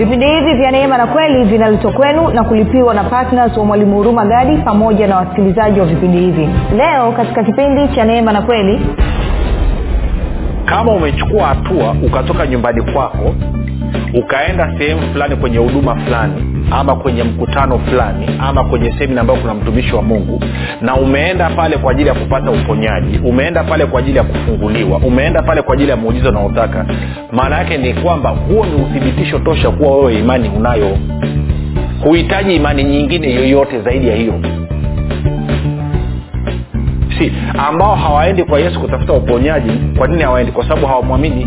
vipindi hivi vya neema na kweli vinaletwa kwenu na kulipiwa na ptns wa mwalimu huruma gadi pamoja na wasikilizaji wa vipindi hivi. Leo katika kipindi cha neema na kweli kama umechukua hatua ukatoka nyumbani kwako ukaenda sehemu fulani kwenye huduma fulani ama kwenye mkutano fulani ama kwenye semina ambayo kuna mtumishi wa mungu na umeenda pale kwa ajili ya kupata uponyaji umeenda pale kwa ajili ya kufunguliwa umeenda pale kwa ajili ya muujiza unaotaka maana yake ni kwamba huo ni uthibitisho tosha kuwa wewe imani unayo. Huhitaji imani nyingine yoyote zaidi ya hiyo. Si ambao hawaendi kwa yesu kutafuta uponyaji kwa nini hawaendi? Kwa sababu hawamwamini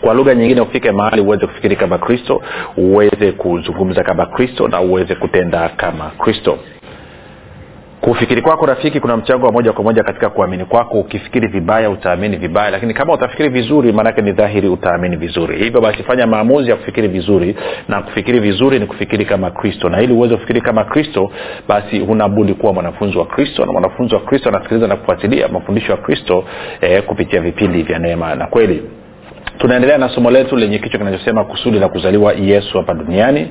kwa lugha nyingine ufike mahali uweze kufikiri kama kristo uweze kuzungumza kama kristo na uweze kutenda kama kristo. Kufikiri kwako rafiki kuna mchango wa moja kwa moja katika kuamini kwako. Ukifikiri vibaya utaamini vibaya lakini kama utafikiri vizuri maanake ni dhahiri utaamini vizuri. Hivyo basi fanya maamuzi ya kufikiri vizuri na kufikiri vizuri ni kufikiri kama kristo. Na ili uweze kufikiri kama kristo basi hunabudi kuwa mwanafunzi wa kristo na mwanafunzi wa kristo anasikiliza na kufuatilia mafundisho ya kristo eh, kupitia vipindi vya neema na kweli tunaendelea na somo letu lenye kichwa kinachosema kusudi la kuzaliwa yesu hapa duniani.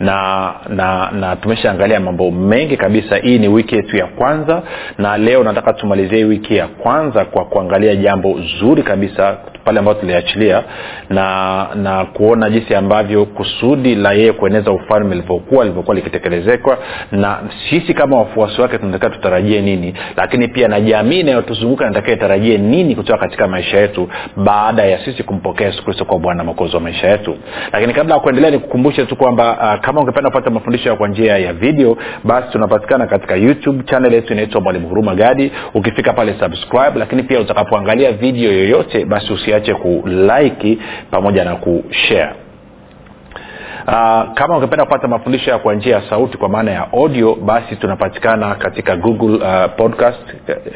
Na na na tumeshaangalia mambo mengi kabisa. Hii ni wiki yetu ya kwanza na leo nataka tumalizie wiki ya kwanza kwa kuangalia jambo zuri kabisa pale ambayo tuliachilia na na kuona jinsi ambavyo kusudi la yeye kueneza ufalme lilivyokuwa lilivyokuwa likitekelezekwa na sisi kama wafuasi wake tunatakiwa tutarajie nini? Lakini pia na jamii inayotuzunguka natakiwa itarajie nini kutoka katika maisha yetu baada ya sisi kumpokea yesu kristo kwa bwana mokozi wa maisha yetu? Lakini kabla ya kuendelea nikukumbushe tu kwamba uh, kama ungependa kupata mafundisho kwa njia ya video basi tunapatikana katika youtube. Channel yetu inaitwa mwalimu huruma gadi. Ukifika pale subscribe. Lakini pia utakapoangalia video yoyote basi usiache kulike pamoja na kushare Uh, kama ungependa kupata mafundisho ya kwa njia ya sauti kwa maana ya audio basi tunapatikana katika google uh, podcast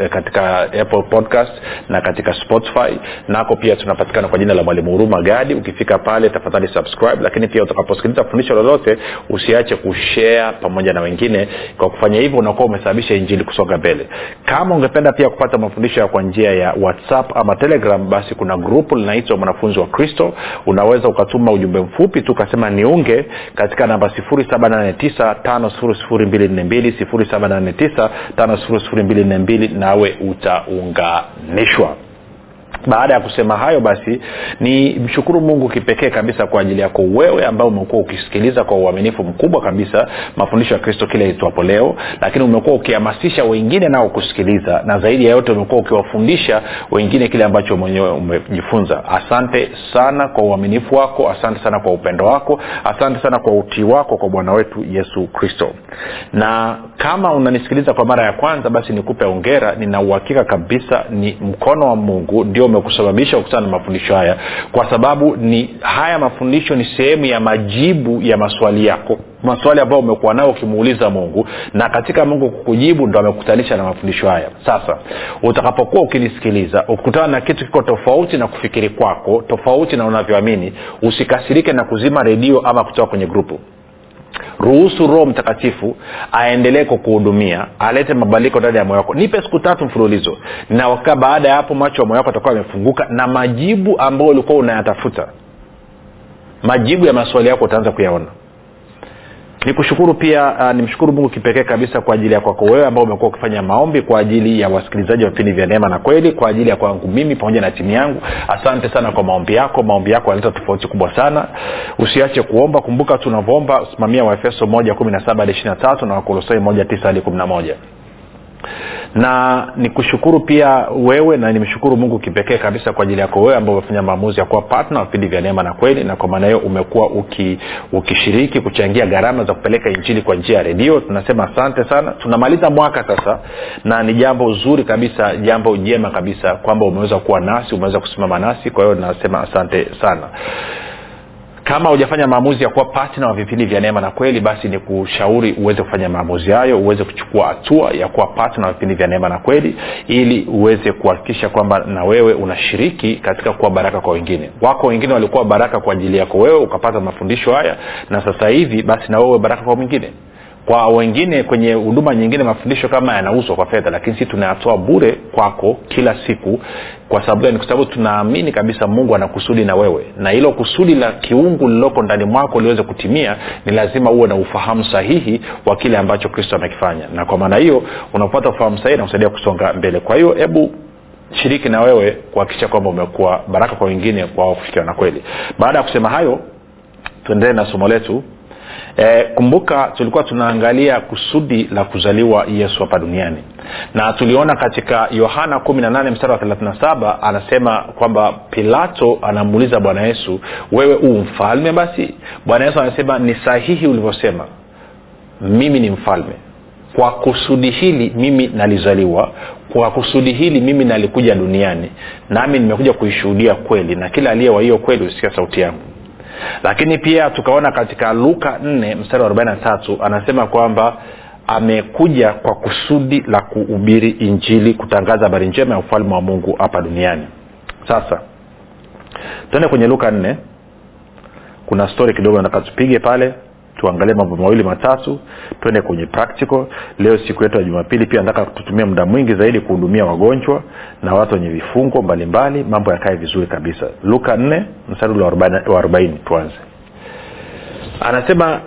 uh, katika apple podcast na katika spotify. Nako pia tunapatikana kwa jina la mwalimu huruma gadi. Ukifika pale tafadhali subscribe lakini pia utakaposikiliza fundisho lolote usiache kushare pamoja na wengine. Kwa kufanya hivyo unakuwa umesababisha injili kusonga mbele. Kama ungependa pia kupata mafundisho ya kwa njia ya whatsapp ama telegram basi kuna grupu linaitwa mwanafunzi wa kristo. Unaweza ukatuma ujumbe mfupi tu ukasema niunge katika namba 7895242 nawe utaunganishwa baada ya kusema hayo basi ni mshukuru mungu kipekee kabisa kwa ajili yako wewe ambao umekuwa ukisikiliza kwa uaminifu mkubwa kabisa mafundisho ya kristo kile itwapo leo lakini umekuwa ukihamasisha wengine nao kusikiliza na zaidi ya yote umekuwa ukiwafundisha wengine kile ambacho mwenyewe umejifunza. Asante sana kwa uaminifu wako asante sana kwa upendo wako asante sana kwa utii wako kwa bwana wetu yesu kristo. Na kama unanisikiliza kwa mara ya kwanza basi nikupe ongera nina uhakika kabisa ni mkono wa mungu ndio umekusababisha kukutana na mafundisho haya kwa sababu ni haya mafundisho ni sehemu ya majibu ya maswali yako maswali ambayo umekuwa nayo ukimuuliza mungu na katika mungu kukujibu ndo amekutanisha na mafundisho haya. Sasa utakapokuwa ukinisikiliza ukutana na kitu kiko tofauti na kufikiri kwako tofauti na unavyoamini usikasirike na kuzima redio ama kutoka kwenye grupu ruhusu roho mtakatifu aendelee kukuhudumia alete mabadiliko ndani ya moyo wako. Nipe siku tatu mfululizo na waka baada ya hapo macho ya moyo wako atakuwa amefunguka na majibu ambayo ulikuwa unayatafuta majibu ya maswali yako utaanza kuyaona nikushukuru pia uh, nimshukuru mungu kipekee kabisa kwa ajili ya kwako wewe ambao umekuwa ukifanya maombi kwa ajili ya wasikilizaji wa vipindi vya neema na kweli kwa ajili ya kwangu mimi pamoja na timu yangu. Asante sana kwa maombi yako. Maombi yako yanaleta tofauti kubwa sana. Usiache kuomba. Kumbuka tunavyoomba. Simamia waefeso moja kumi na saba hadi ishiri na tatu na wakolosai moja tisa hadi kumi na moja na nikushukuru pia wewe na nimshukuru mungu kipekee kabisa kwa ajili yako wewe ambao umefanya maamuzi ya kuwa patna vipindi vya neema na kweli na kwa maana hiyo umekuwa uki, ukishiriki kuchangia gharama za kupeleka injili kwa njia ya redio. Tunasema asante sana. Tunamaliza mwaka sasa na ni jambo zuri kabisa jambo jema kabisa kwamba umeweza kuwa nasi umeweza kusimama nasi. Kwa hiyo nasema asante sana kama hujafanya maamuzi ya kuwa patna wa vipindi vya neema na kweli basi ni kushauri uweze kufanya maamuzi hayo uweze kuchukua hatua ya kuwa patna wa vipindi vya neema na kweli ili uweze kuhakikisha kwamba na wewe unashiriki katika kuwa baraka kwa wengine. Wako wengine walikuwa baraka kwa ajili yako wewe ukapata mafundisho haya na sasa hivi basi na wewe baraka kwa mwingine kwa wengine kwenye huduma nyingine mafundisho kama yanauzwa kwa fedha lakini si tunayatoa bure kwako kila siku. Kwa sababu gani? Kwa sababu tunaamini kabisa mungu ana kusudi na wewe. Na hilo kusudi la kiungu lililoko ndani mwako liweze kutimia ni lazima uwe na ufahamu sahihi wa kile ambacho kristo amekifanya. Na kwa maana hiyo unapata ufahamu sahihi nakusaidia kusonga mbele. Kwa hiyo hebu shiriki na wewe kuhakikisha kwamba umekuwa baraka kwa wengine kwa kufikiwa na kweli. Baada ya kusema hayo tuendelee na somo letu e, kumbuka tulikuwa tunaangalia kusudi la kuzaliwa yesu hapa duniani. Na tuliona katika yohana 18 mstari wa 37 anasema kwamba pilato anamuuliza bwana yesu wewe huu mfalme basi? Bwana yesu anasema ni sahihi ulivyosema mimi ni mfalme. Kwa kusudi hili mimi nalizaliwa kwa kusudi hili mimi nalikuja duniani nami nimekuja kuishuhudia kweli na kila aliye wa hiyo kweli husikia sauti yangu lakini pia tukaona katika luka 4 mstari wa 43 anasema kwamba amekuja kwa kusudi la kuhubiri injili kutangaza habari njema ya ufalme wa mungu hapa duniani. Sasa tuende kwenye luka 4 kuna stori kidogo nataka tupige pale tuangalie mambo mawili matatu twende kwenye practical. Leo siku yetu ya jumapili pia nataka tutumie muda mwingi zaidi kuhudumia wagonjwa na watu wenye vifungo mbalimbali mambo yakae vizuri kabisa. Luka 4 mstari ule wa 40 tuanze. Anasema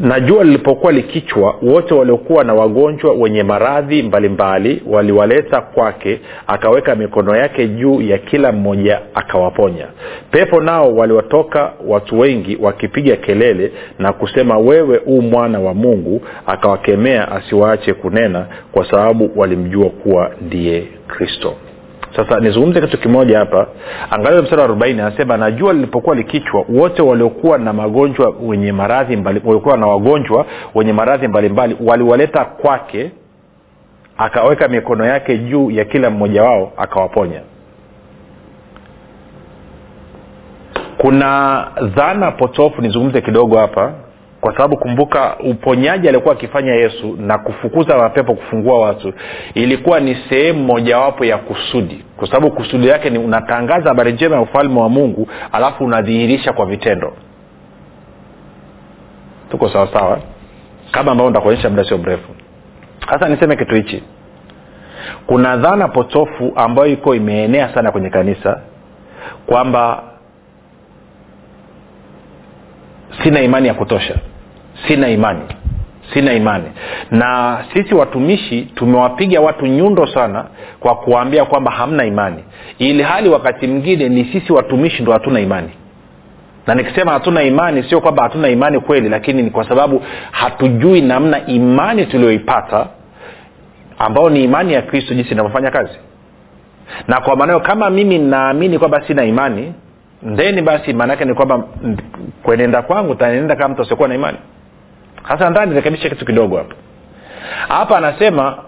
na jua lilipokuwa likichwa wote waliokuwa na wagonjwa wenye maradhi mbalimbali waliwaleta kwake akaweka mikono yake juu ya kila mmoja akawaponya. Pepo nao waliwatoka watu wengi wakipiga kelele na kusema wewe u mwana wa mungu akawakemea asiwaache kunena kwa sababu walimjua kuwa ndiye kristo sasa nizungumze kitu kimoja hapa. Angalia mstari wa arobaini anasema na jua lilipokuwa likichwa wote waliokuwa na magonjwa wenye maradhi waliokuwa na wagonjwa wenye maradhi mbalimbali waliwaleta kwake akaweka mikono yake juu ya kila mmoja wao akawaponya. Kuna dhana potofu nizungumze kidogo hapa kwa sababu kumbuka uponyaji aliokuwa akifanya yesu na kufukuza mapepo kufungua watu ilikuwa ni sehemu mojawapo ya kusudi. Kwa sababu kusudi yake ni unatangaza habari njema ya ufalme wa mungu alafu unadhihirisha kwa vitendo. Tuko sawasawa? Kama ambavyo ntakuonyesha muda sio mrefu. Sasa niseme kitu hichi. Kuna dhana potofu ambayo iko imeenea sana kwenye kanisa kwamba sina imani ya kutosha. Sina imani. Sina imani. Na sisi watumishi tumewapiga watu nyundo sana kwa kuwaambia kwamba hamna imani. Ili hali wakati mwingine ni sisi watumishi ndo hatuna imani. Na nikisema hatuna imani sio kwamba hatuna imani kweli lakini ni kwa sababu hatujui namna imani tulioipata ambayo ni imani ya kristo jinsi inavyofanya kazi. Na kwa maanao kama mimi naamini kwamba sina imani ndeni basi maanaake ni kwamba kwenenda kwangu tanenda kama mtu asiokuwa na imani. Sasa ndani rekebisha kitu kidogo hapa hapa anasema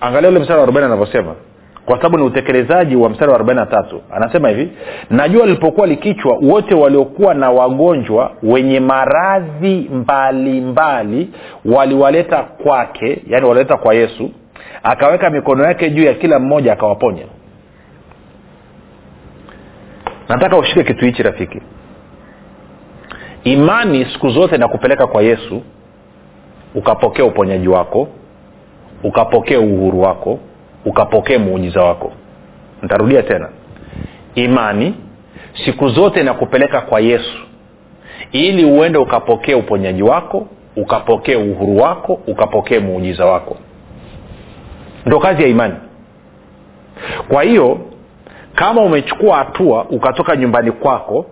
angalia ule mstari wa arobaini anavyosema. Kwa sababu ni utekelezaji wa mstari wa arobaini na tatu. Anasema hivi najua lilipokuwa likichwa wote waliokuwa na wagonjwa wenye maradhi mbalimbali waliwaleta kwake yani waliwaleta kwa yesu akaweka mikono yake juu ya kila mmoja akawaponya nataka ushike kitu hichi rafiki. Imani siku zote nakupeleka kwa yesu ukapokea uponyaji wako ukapokea uhuru wako ukapokee muujiza wako. Ntarudia tena. Imani siku zote nakupeleka kwa yesu ili uende ukapokee uponyaji wako ukapokee uhuru wako ukapokee muujiza wako. Ndo kazi ya imani. Kwa hiyo kama umechukua hatua ukatoka nyumbani kwako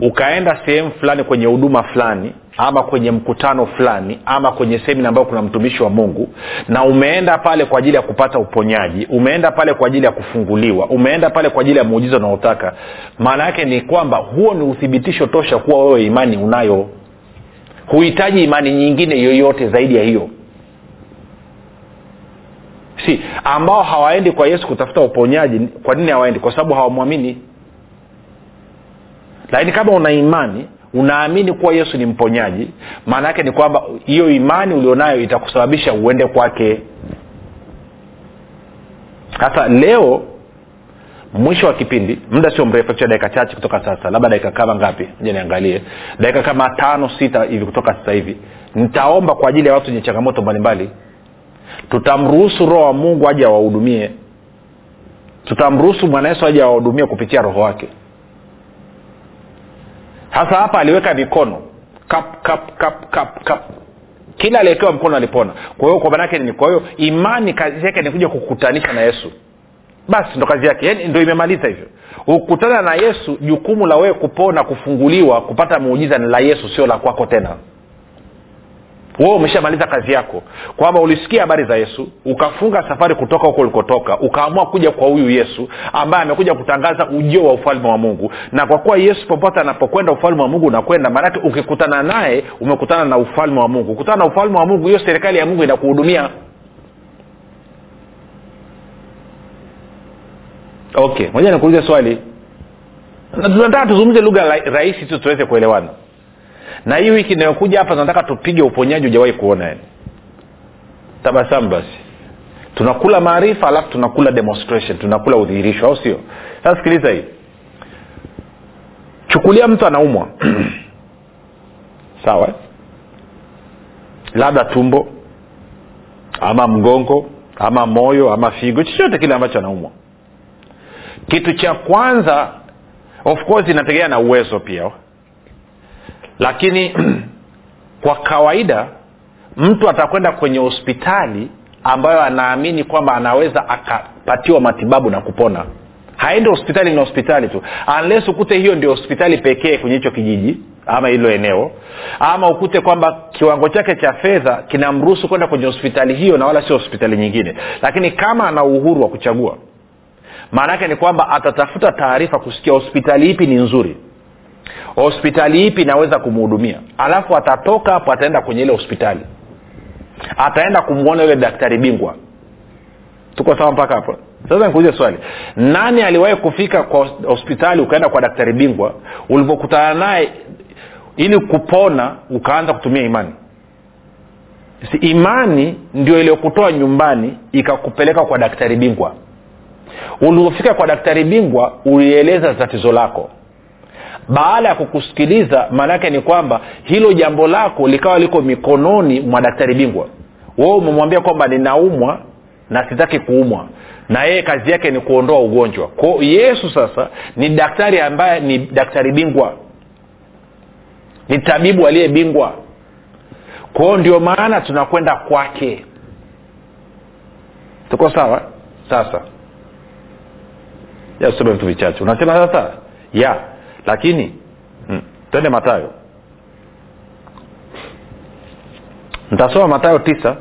ukaenda sehemu fulani kwenye huduma fulani ama kwenye mkutano fulani ama kwenye semina ambayo kuna mtumishi wa mungu na umeenda pale kwa ajili ya kupata uponyaji umeenda pale kwa ajili ya kufunguliwa umeenda pale kwa ajili ya muujiza unaotaka maana yake ni kwamba huo ni uthibitisho tosha kuwa wewe imani unayo. Huhitaji imani nyingine yoyote zaidi ya hiyo si ambao hawaendi kwa yesu kutafuta uponyaji kwa nini hawaendi? Kwa sababu hawamwamini. Lakini kama una imani unaamini kuwa yesu ni mponyaji maana yake ni kwamba hiyo imani ulionayo itakusababisha uende kwake. Sasa leo mwisho wa kipindi muda sio mrefu cha dakika chache kutoka sasa labda dakika kama ngapi ja niangalie. Dakika kama tano sita hivi kutoka sasa hivi. Nitaomba kwa ajili ya watu wenye changamoto mbalimbali tutamruhusu roho wa mungu aje awahudumie. Tutamruhusu bwana yesu aje awahudumie kupitia roho wake. Hasa hapa aliweka mikono. Kap kap kap kap kap. Kila aliwekewa mkono alipona. Kwa hiyo kwa manake nini kwa hiyo imani kazi yake ni kuja kukutanisha na yesu. Basi ndo kazi yake. Yani ndo imemaliza hivyo. Ukutana na yesu jukumu la wewe kupona kufunguliwa kupata muujiza ni la yesu sio la kwako tena wewe umeshamaliza kazi yako. Kwamba ulisikia habari za yesu ukafunga safari kutoka huko ulikotoka ukaamua kuja kwa huyu yesu ambaye amekuja kutangaza ujio wa ufalme wa mungu. Na kwa kuwa yesu popote anapokwenda ufalme wa mungu unakwenda maanake ukikutana naye umekutana na ufalme wa mungu. Ukutana na ufalme wa mungu hiyo serikali ya mungu inakuhudumia. Okay moja nikuulize swali. Tunataka tuzungumze lugha rahisi tu tuweze kuelewana na hii wiki inayokuja hapa tunataka tupige uponyaji ujawahi kuona yani. Tabasamu basi. Tunakula maarifa alafu tunakula demonstration tunakula udhihirisho au sio? Sasa sikiliza hii. Chukulia mtu anaumwa. Sawa? Labda tumbo ama mgongo ama moyo ama figo chochote kile ambacho anaumwa. Kitu cha kwanza of course inategemea na uwezo pia lakini kwa kawaida mtu atakwenda kwenye hospitali ambayo anaamini kwamba anaweza akapatiwa matibabu na kupona. Haendi hospitali na hospitali tu. Unless ukute hiyo ndio hospitali pekee kwenye hicho kijiji ama hilo eneo. Ama ukute kwamba kiwango chake cha fedha kinamruhusu kwenda kwenye hospitali hiyo na wala sio hospitali nyingine. Lakini kama ana uhuru wa kuchagua maana yake ni kwamba atatafuta taarifa kusikia hospitali ipi ni nzuri hospitali ipi inaweza kumhudumia alafu atatoka hapo ataenda kwenye ile hospitali. Ataenda kumwona yule daktari bingwa. Tuko sawa mpaka hapo? Sasa nikuulize swali. Nani aliwahi kufika kwa hospitali ukaenda kwa daktari bingwa ulivyokutana naye ili kupona ukaanza kutumia imani? Si imani ndio iliyokutoa nyumbani ikakupeleka kwa daktari bingwa. Ulivyofika kwa daktari bingwa ulieleza tatizo lako baada ya kukusikiliza maanaake ni kwamba hilo jambo lako likawa liko mikononi mwa daktari bingwa. Wewe umemwambia kwamba ninaumwa na sitaki kuumwa na yeye kazi yake ni kuondoa ugonjwa. Ko yesu sasa ni daktari ambaye ni daktari bingwa. Ni tabibu aliye bingwa. Kwao ndio maana tunakwenda kwake. Tuko sawa? Sasa. Yasome vitu vichache. Unasema sasa? Ya lakini hmm, twende matayo ntasoma matayo tisa.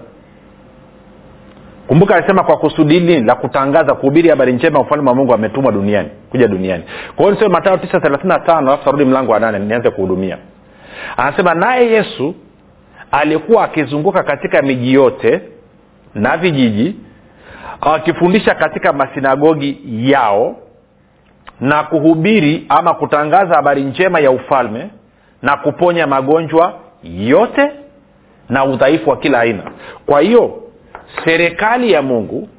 Kumbuka alisema kwa kusudi nini la kutangaza kuhubiri habari njema ufalme wa mungu ametumwa duniani kuja duniani. Kwa hiyo niseme matayo tisa thelathini na tano alafu tarudi mlango wa nane nianze kuhudumia. Anasema naye yesu alikuwa akizunguka katika miji yote na vijiji akifundisha katika masinagogi yao na kuhubiri ama kutangaza habari njema ya ufalme na kuponya magonjwa yote na udhaifu wa kila aina. Kwa hiyo serikali ya mungu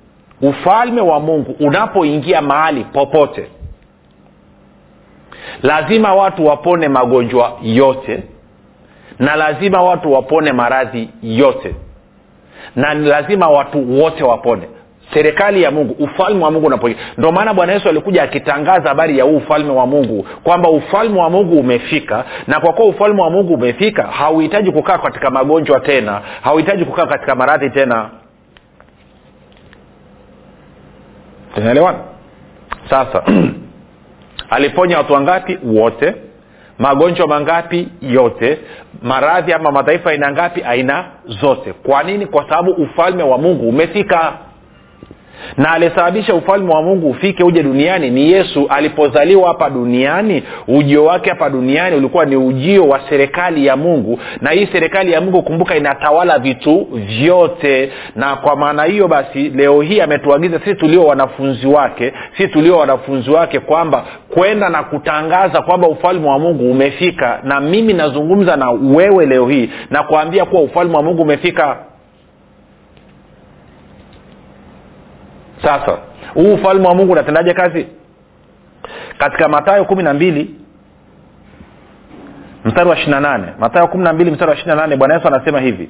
ufalme wa mungu unapoingia mahali popote lazima watu wapone magonjwa yote na lazima watu wapone maradhi yote na ni lazima watu wote wapone serikali ya mungu ufalme wa mungu unapoingia. Ndio maana bwana yesu alikuja akitangaza habari ya huu ufalme wa mungu kwamba ufalme wa mungu umefika na kwa kuwa ufalme wa mungu umefika hauhitaji kukaa katika magonjwa tena hauhitaji kukaa katika maradhi tena. Tunaelewana sasa aliponya watu wangapi? Wote. Magonjwa mangapi? Yote. Maradhi ama madhaifa aina ngapi? Aina zote. Kwa nini? Kwa sababu ufalme wa mungu umefika na aliyesababisha ufalme wa mungu ufike uje duniani ni yesu alipozaliwa hapa duniani. Ujio wake hapa duniani ulikuwa ni ujio wa serikali ya mungu. Na hii serikali ya mungu kumbuka inatawala vitu vyote. Na kwa maana hiyo basi leo hii ametuagiza sisi tulio wanafunzi wake sisi tulio wanafunzi wake kwamba kwenda na kutangaza kwamba ufalme wa mungu umefika. Na mimi nazungumza na wewe leo hii na kuambia kuwa ufalme wa mungu umefika sasa huu ufalme wa mungu unatendaje kazi? Katika matayo kumi na mbili mstari wa ishiri nane. Matayo kumi na mbili mstari wa ishiri na nane bwana yesu anasema hivi.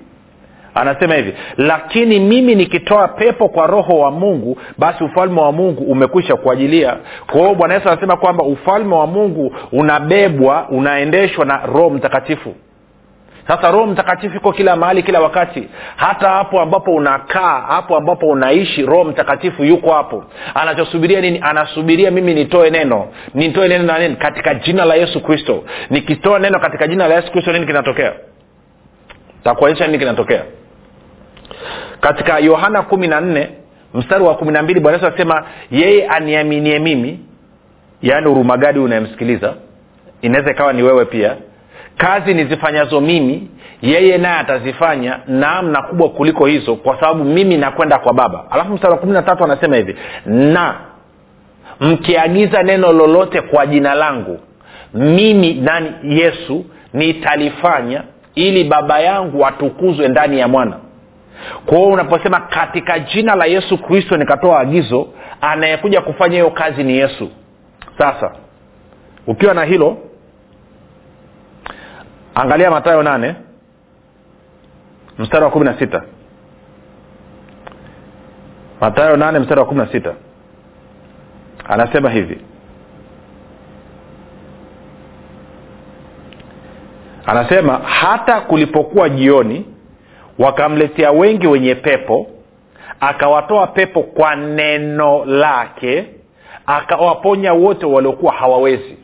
Anasema hivi lakini mimi nikitoa pepo kwa roho wa mungu basi ufalme wa mungu umekwisha kuajilia kwa hiyo bwana yesu anasema kwamba ufalme wa mungu unabebwa unaendeshwa na roho mtakatifu sasa roho mtakatifu iko kila mahali kila wakati. Hata hapo ambapo unakaa hapo ambapo unaishi roho mtakatifu yuko hapo. Anachosubiria nini? Anasubiria mimi nitoe neno. Nitoe neno na nini? Katika jina la yesu kristo. Nikitoa neno katika jina la yesu kristo nini kinatokea? Takuonyesha nini kinatokea. Katika yohana kumi na nne mstari wa kumi na mbili bwana yesu anasema yeye aniaminie mimi yaani urumagadi unayemsikiliza? Inaweza ikawa ni wewe pia kazi nizifanyazo mimi yeye naye atazifanya namna kubwa kuliko hizo kwa sababu mimi nakwenda kwa baba. Alafu mstari wa kumi na tatu anasema hivi na mkiagiza neno lolote kwa jina langu mimi nani yesu nitalifanya ili baba yangu atukuzwe ndani ya mwana. Kwa hiyo unaposema katika jina la yesu kristo nikatoa agizo anayekuja kufanya hiyo kazi ni yesu. Sasa ukiwa na hilo angalia matayo nane mstari wa kumi na sita. Matayo nane mstari wa kumi na sita. Anasema hivi. Anasema hata kulipokuwa jioni wakamletea wengi wenye pepo akawatoa pepo kwa neno lake akawaponya wote waliokuwa hawawezi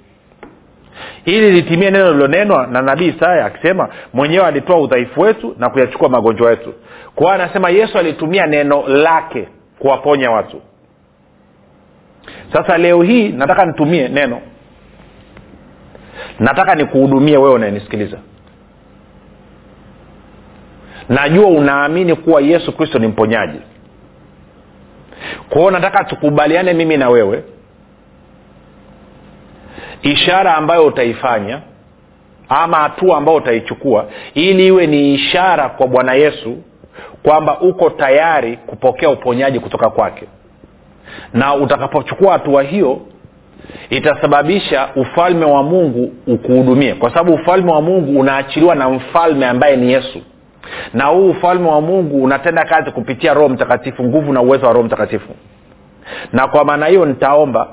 ili litimie neno lilonenwa na nabii isaya akisema mwenyewe alitoa udhaifu wetu na kuyachukua magonjwa yetu. Kwa anasema yesu alitumia neno lake kuwaponya watu. Sasa leo hii nataka nitumie neno. Nataka nikuhudumie wewe unayenisikiliza. Najua unaamini kuwa yesu kristo ni mponyaji. Kwa hiyo nataka tukubaliane mimi na wewe ishara ambayo utaifanya ama hatua ambayo utaichukua ili iwe ni ishara kwa bwana yesu kwamba uko tayari kupokea uponyaji kutoka kwake. Na utakapochukua hatua hiyo itasababisha ufalme wa mungu ukuhudumie. Kwa sababu ufalme wa mungu unaachiliwa na mfalme ambaye ni yesu. Na huu ufalme wa mungu unatenda kazi kupitia roho mtakatifu nguvu na uwezo wa roho mtakatifu. Na kwa maana hiyo nitaomba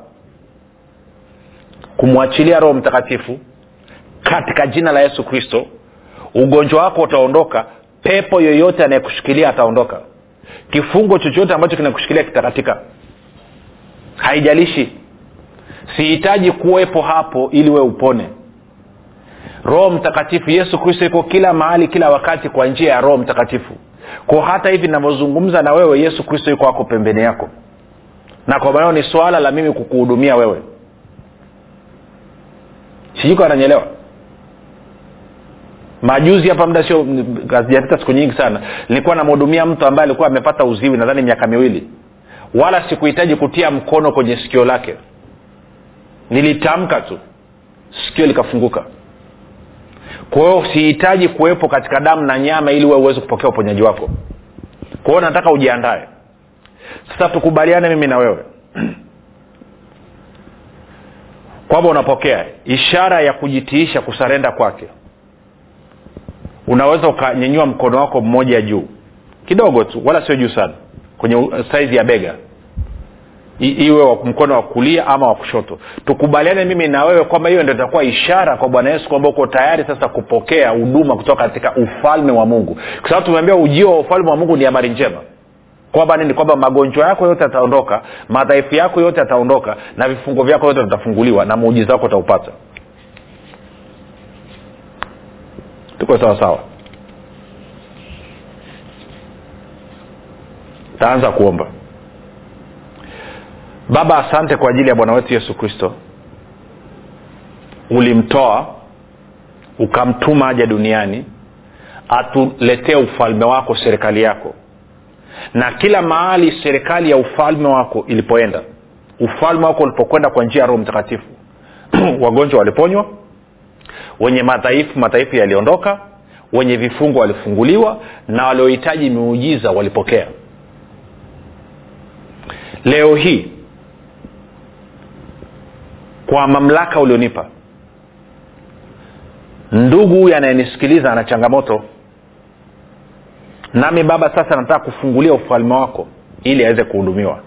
kumwachilia roho mtakatifu katika jina la yesu kristo ugonjwa wako utaondoka pepo yoyote anayekushikilia ataondoka. Kifungo chochote ambacho kinakushikilia kitakatika. Haijalishi. Sihitaji kuwepo hapo ili we upone. Roho mtakatifu yesu kristo iko kila mahali kila wakati kwa njia ya roho mtakatifu. Ko hata hivi navyozungumza na wewe yesu kristo yuko ako pembeni yako. Na kwa manao ni swala la mimi kukuhudumia wewe sijiko ananyelewa majuzi hapa muda sio hazijapita siku nyingi sana. Nilikuwa namhudumia mtu ambaye alikuwa amepata uziwi nadhani miaka miwili. Wala sikuhitaji kutia mkono kwenye sikio lake. Nilitamka tu. Sikio likafunguka. Kwa hiyo sihitaji kuwepo katika damu na nyama ili we uweze kupokea uponyaji wako. Kwa hiyo nataka ujiandae. Sasa tukubaliane mimi na wewe kwamba unapokea. Ishara ya kujitiisha kusarenda kwake. Unaweza ukanyenyua mkono wako mmoja juu. Kidogo tu wala sio juu sana. Kwenye saizi ya bega. I, iwe mkono wa kulia ama wa kushoto. Tukubaliane mimi na wewe kwamba hiyo ndio itakuwa ishara kwa bwana yesu kwamba uko tayari sasa kupokea huduma kutoka katika ufalme wa mungu. Kwa sababu tumeambia ujio wa ufalme wa mungu ni habari njema kwamba nini? Kwamba magonjwa yako yote yataondoka madhaifu yako yote yataondoka na vifungo vyako yote vitafunguliwa na muujiza wako utaupata. Tuko sawa sawa? Taanza kuomba. Baba asante kwa ajili ya bwana wetu yesu kristo. Ulimtoa ukamtuma aja duniani atuletee ufalme wako serikali yako na kila mahali serikali ya ufalme wako ilipoenda ufalme wako ulipokwenda kwa njia ya roho mtakatifu wagonjwa waliponywa wenye madhaifu madhaifu yaliondoka wenye vifungo walifunguliwa na waliohitaji miujiza walipokea. Leo hii kwa mamlaka ulionipa ndugu huyu anayenisikiliza ana changamoto nami baba sasa nataka kufungulia ufalme wako ili aweze kuhudumiwa.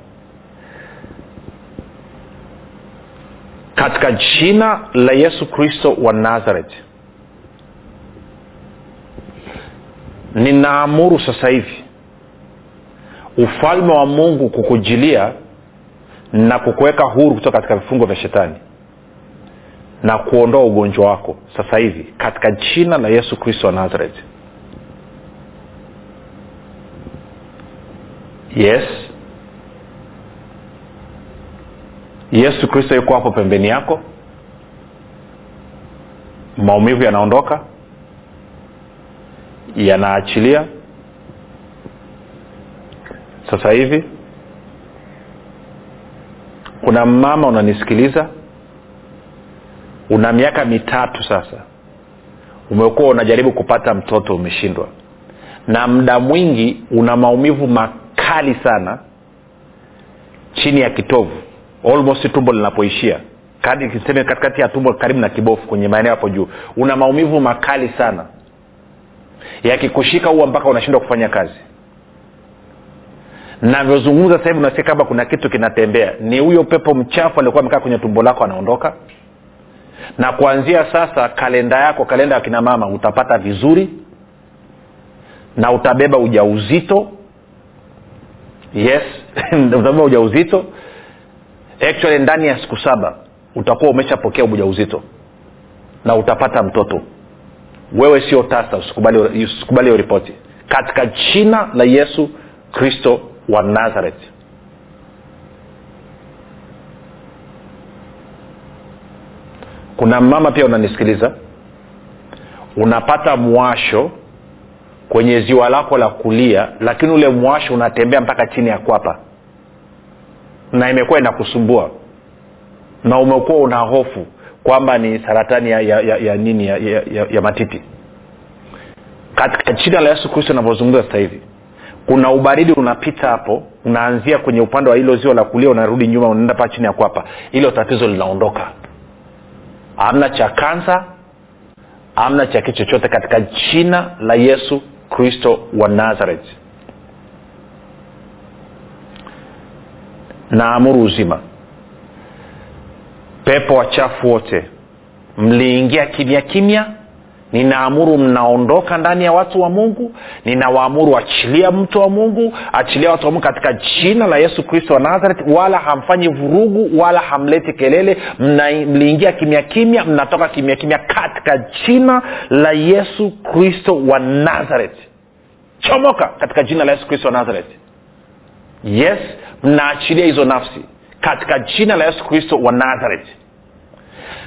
Katika jina la yesu kristo wa nazareth. Ninaamuru sasa hivi. Ufalme wa mungu kukujilia na kukuweka huru kutoka katika vifungo vya shetani. Na kuondoa ugonjwa wako sasa hivi katika jina la yesu kristo wa nazareth yes. Yesu kristo yuko hapo pembeni yako. Maumivu yanaondoka. Yanaachilia. Sasa hivi kuna mama unanisikiliza. Una miaka mitatu sasa. Umekuwa unajaribu kupata mtoto umeshindwa. Na muda mwingi una maumivu makali sana chini ya kitovu almost tumbo linapoishia. Seme katikati ya tumbo karibu na kibofu kwenye maeneo hapo juu una maumivu makali sana. Yakikushika huwa mpaka unashindwa kufanya kazi. Navyozungumza hivi unasikia kama kuna kitu kinatembea. Ni huyo pepo mchafu aliokuwa amekaa kwenye tumbo lako anaondoka. Na kuanzia sasa kalenda yako kalenda ya kina mama utapata vizuri na utabeba ujauzito yes utabeba ujauzito. Actually ndani ya siku saba utakuwa umeshapokea ujauzito na utapata mtoto. Wewe sio tasa usikubali hiyo ripoti. Katika jina la yesu kristo wa nazareth. Kuna mama pia unanisikiliza. Unapata mwasho kwenye ziwa lako la kulia lakini ule mwasho unatembea mpaka chini ya kwapa. Na imekuwa inakusumbua. Na umekuwa una hofu kwamba ni saratani ya, ya, ya, ya nini ya, ya, ya, ya matiti katika jina la yesu kristo inavyozungumza sasa hivi kuna ubaridi unapita hapo unaanzia kwenye upande wa hilo ziwa la kulia unarudi nyuma unaenda paa chini ya kwapa. Hilo tatizo linaondoka. Amna cha kansa amna cha kitu chochote katika jina la yesu kristo wa nazareth. Naamuru uzima. Pepo wachafu wote. Mliingia kimya kimya ninaamuru mnaondoka ndani ya watu wa mungu. Ninawaamuru achilia mtu wa mungu achilia watu wa mungu katika jina la yesu kristo wa nazareth. Wala hamfanyi vurugu wala hamleti kelele. Mliingia kimya kimya mnatoka kimya kimya katika jina la yesu kristo wa nazareth. Chomoka katika jina la yesu kristo wa nazareth. Yes mnaachilia hizo nafsi katika jina la yesu kristo wa nazareth.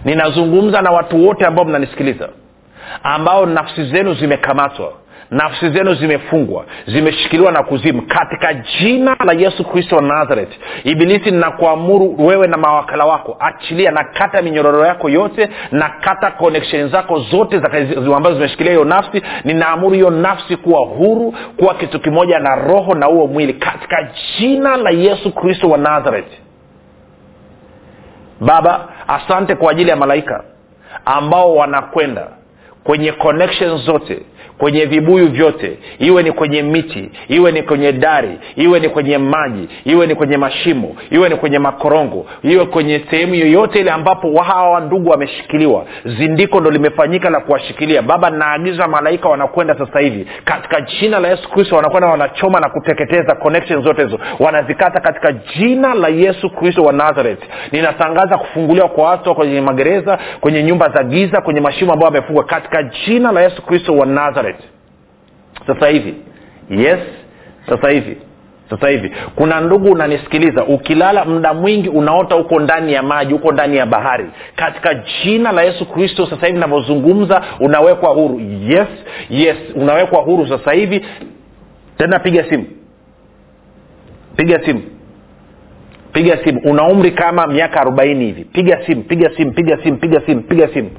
Ninazungumza na watu wote ambao mnanisikiliza ambao nafsi zenu zimekamatwa nafsi zenu zimefungwa zimeshikiliwa na kuzimu. Katika jina la yesu kristo wa nazareti ibilisi nakuamuru wewe na mawakala wako achilia na kata minyororo yako yote na kata connection zako zote ambazo zimeshikilia hiyo nafsi. Ninaamuru hiyo nafsi kuwa huru kuwa kitu kimoja na roho na huo mwili. Katika jina la yesu kristo wa nazareti baba asante kwa ajili ya malaika ambao wanakwenda kwenye connection zote kwenye vibuyu vyote. Iwe ni kwenye miti iwe ni kwenye dari iwe ni kwenye maji iwe ni kwenye mashimo iwe ni kwenye makorongo iwe kwenye sehemu yoyote ile ambapo hawa ndugu wameshikiliwa zindiko ndo limefanyika la kuwashikilia. Baba naagiza malaika wanakwenda sasa hivi. Katika jina la yesu kristo wanakwenda wanachoma na kuteketeza connection zote hizo. Wanazikata katika jina la yesu kristo wa nazareth. Ninatangaza kufunguliwa kwa watu kwenye magereza kwenye nyumba za giza kwenye mashimo ambayo wamefungwa katika jina la yesu kristo wa sasa hivi. Yes sasa hivi. Sasa hivi. Kuna ndugu unanisikiliza ukilala muda mwingi unaota huko ndani ya maji huko ndani ya bahari. Katika jina la yesu kristo sasa hivi navyozungumza unawekwa huru. Yes yes unawekwa huru sasa hivi. Tena piga simu. Piga simu. Piga simu. Una umri kama miaka arobaini hivi. Piga simu piga simu piga simu piga simu piga simu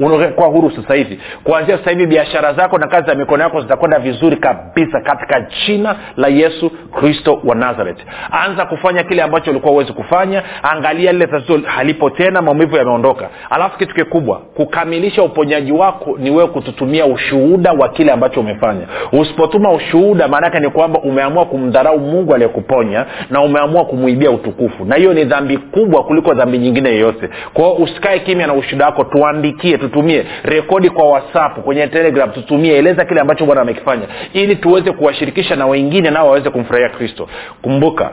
unawekwa huru sasa hivi. Kuanzia sasa hivi biashara zako na kazi za mikono yako zitakwenda vizuri kabisa katika jina la yesu kristo wa nazareth. Anza kufanya kile ambacho ulikuwa huwezi kufanya. Angalia lile tatizo halipo tena maumivu yameondoka. Alafu kitu kikubwa kukamilisha uponyaji wako ni wewe kututumia ushuhuda wa kile ambacho umefanya. Usipotuma ushuhuda maanake ni kwamba umeamua kumdharau mungu aliyekuponya na umeamua kumwibia utukufu. Na hiyo ni dhambi kubwa kuliko dhambi nyingine yeyote kwao usikae kimya na ushuhuda wako tuandikie tutumie rekodi kwa whatsapp kwenye telegram tutumie eleza kile ambacho bwana amekifanya ili tuweze kuwashirikisha na wengine nao waweze kumfurahia kristo. Kumbuka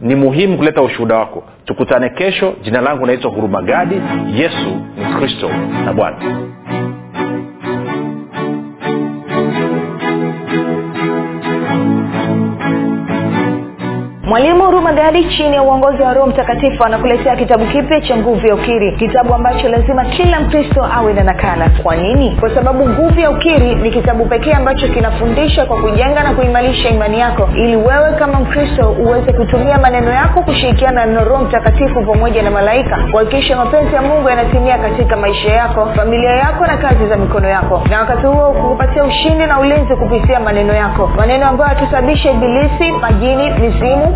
ni muhimu kuleta ushuhuda wako. Tukutane kesho. Jina langu naitwa huruma gadi yesu ni kristo na bwana mwalimu huruma gadi chini ya uongozi wa roho mtakatifu anakuletea kitabu kipya cha nguvu ya ukiri. Kitabu ambacho lazima kila mkristo awe na nakala. Kwa nini? Kwa sababu nguvu ya ukiri ni kitabu pekee ambacho kinafundisha kwa kujenga na kuimarisha imani yako ili wewe kama mkristo uweze kutumia maneno yako kushirikiana na roho mtakatifu pamoja na malaika. Kuhakikisha mapenzi ya mungu yanatimia katika maisha yako familia yako na kazi za mikono yako. Na wakati huo kukupatia ushindi na ulinzi kupitia maneno yako. Maneno ambayo yatusababisha ibilisi majini mizimu